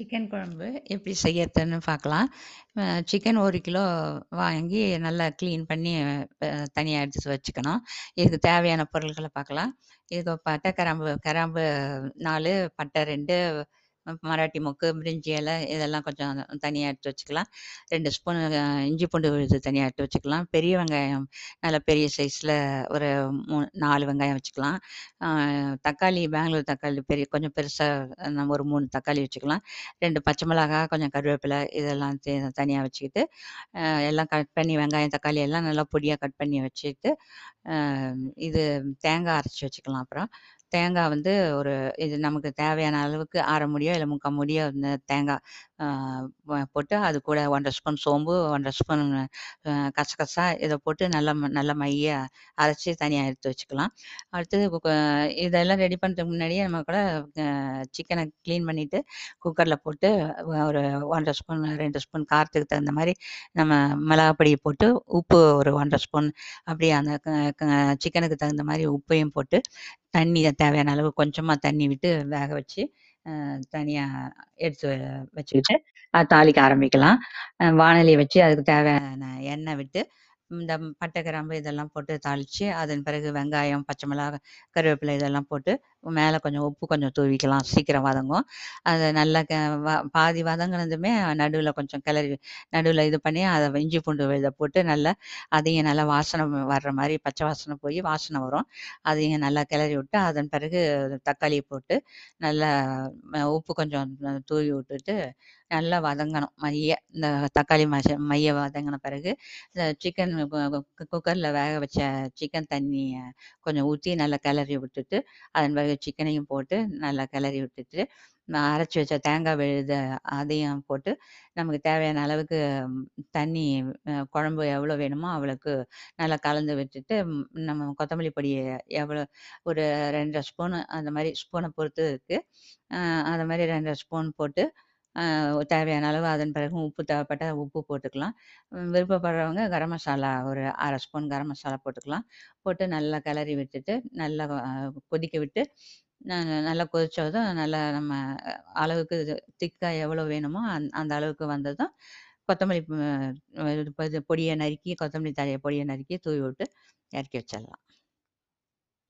Chicken குழம்பு எப்படி செய்யறதுன்னு பார்க்கலாம். சிக்கன் ஒரு கிலோ வாங்கி நல்லா க்ளீன் பண்ணி தனியாக எடுத்து வச்சுக்கணும். இதுக்கு தேவையான பொருட்களை பார்க்கலாம். இதுக்கு பட்டை, கிராம்பு கிராம்பு நாலு பட்டை ரெண்டு மராட்டி மொக்கு, பிரிஞ்சி இலை இதெல்லாம் கொஞ்சம் தனியாக எடுத்து வச்சுக்கலாம். ரெண்டு ஸ்பூன் இஞ்சி பூண்டு விழுது தனியாக எடுத்து வச்சுக்கலாம். பெரிய வெங்காயம் நல்ல பெரிய சைஸில் ஒரு மூ நாலு வெங்காயம் வச்சுக்கலாம். தக்காளி பெங்களூர் தக்காளி பெரிய கொஞ்சம் பெருசாக நம்ம ஒரு மூணு தக்காளி வச்சுக்கலாம். ரெண்டு பச்சை மிளகா, கொஞ்சம் கருவேப்பிலை இதெல்லாம் தே வச்சுக்கிட்டு, எல்லாம் கட் பண்ணி வெங்காயம், தக்காளி எல்லாம் நல்லா பொடியாக கட் பண்ணி வச்சுட்டு, இது தேங்காய் அரைச்சி வச்சுக்கலாம் அப்புறம். தேங்காய் வந்து ஒரு இது நமக்கு தேவையான அளவுக்கு 1/2 மூடியோ, இல்ல 3/4 மூடியோ இந்த தேங்காய் போட்டு அது கூட 1 1/2 ஸ்பூன் சோம்பு, 1 1/2 ஸ்பூன் கசகசா இதை போட்டு நல்லா ம நல்லா மைய அரைச்சி தனியாக எடுத்து வச்சுக்கலாம். அடுத்தது இதெல்லாம் ரெடி பண்ணுறதுக்கு முன்னாடியே நம்ம கூட சிக்கனை க்ளீன் பண்ணிவிட்டு குக்கரில் போட்டு ஒரு 1 1/2 ஸ்பூன், ரெண்டு ஸ்பூன் காரத்துக்கு தகுந்த மாதிரி நம்ம மிளகாப்பொடி போட்டு, உப்பு ஒரு 1 1/2 ஸ்பூன் அப்படியே அந்த க சிக்கனுக்கு தகுந்த மாதிரி உப்பையும் போட்டு, தண்ணி தேவையான அளவு கொஞ்சமாக தண்ணி விட்டு வேக வச்சு, தனியாக தனியா எடுத்து வச்சுக்கிட்டு, தாளிக்க ஆரம்பிக்கலாம். வானலியை வச்சு அதுக்கு தேவையான எண்ணெய் விட்டு, இந்த பட்டை, கிராம்பு இதெல்லாம் போட்டு தாளித்து அதன் பிறகு வெங்காயம், பச்சை மிளகா, கருவேப்பிலை இதெல்லாம் போட்டு, மேலே கொஞ்சம் உப்பு கொஞ்சம் தூவிக்கலாம். சீக்கிரம் வதங்கும். அதை நல்லா க வ பாதி வதங்கினதுமே நடுவில் கொஞ்சம் கிளறி நடுவில் இது பண்ணி அதை இஞ்சி பூண்டு இதை போட்டு நல்லா அதையும் நல்லா வாசனை வர்ற மாதிரி பச்சை வாசனை போய் வாசனை வரும். அதையும் நல்லா கிளறி விட்டு, அதன் பிறகு தக்காளியை போட்டு, நல்லா உப்பு கொஞ்சம் தூவி விட்டுட்டு, நல்லா வதங்கணும் மைய. இந்த தக்காளி மச மைய வதங்கின பிறகு, இந்த சிக்கன் குக்கரில் வேக வச்ச சிக்கன் தண்ணியை கொஞ்சம் ஊற்றி நல்லா கிளறி விட்டுட்டு, அதன் பிறகு சிக்கனையும் போட்டு நல்லா கிளறி விட்டுட்டு, அரைச்சி வச்ச தேங்காய் விழுத அதையும் போட்டு, நமக்கு தேவையான அளவுக்கு தண்ணி குழம்பு எவ்வளோ வேணுமோ அவளுக்கு நல்லா கலந்து விட்டுட்டு, நம்ம கொத்தமல்லி பொடி எவ்வளோ ஒரு 2 1/2 ஸ்பூனு அந்த மாதிரி ஸ்பூனை பொறுத்து இருக்குது அந்த மாதிரி 2 1/2 ஸ்பூன் போட்டு, தேவையான அளவு அதன் பிறகு உப்பு தேவைப்பட்டால் உப்பு போட்டுக்கலாம். விருப்பப்படுறவங்க கரம் மசாலா ஒரு அரை ஸ்பூன் கரம் மசாலா போட்டுக்கலாம். போட்டு நல்லா கிளறி விட்டுட்டு, நல்லா கொதிக்க விட்டு, ந நல்லா கொதித்ததும் நல்லா நம்ம அளவுக்கு திக்காக எவ்வளோ வேணுமோ அந் அந்த அளவுக்கு வந்ததும், கொத்தமல்லி இது பொடியை நறுக்கி கொத்தமல்லி தழையை பொடியை நறுக்கி தூவி விட்டு இறக்கி வச்சிடலாம்.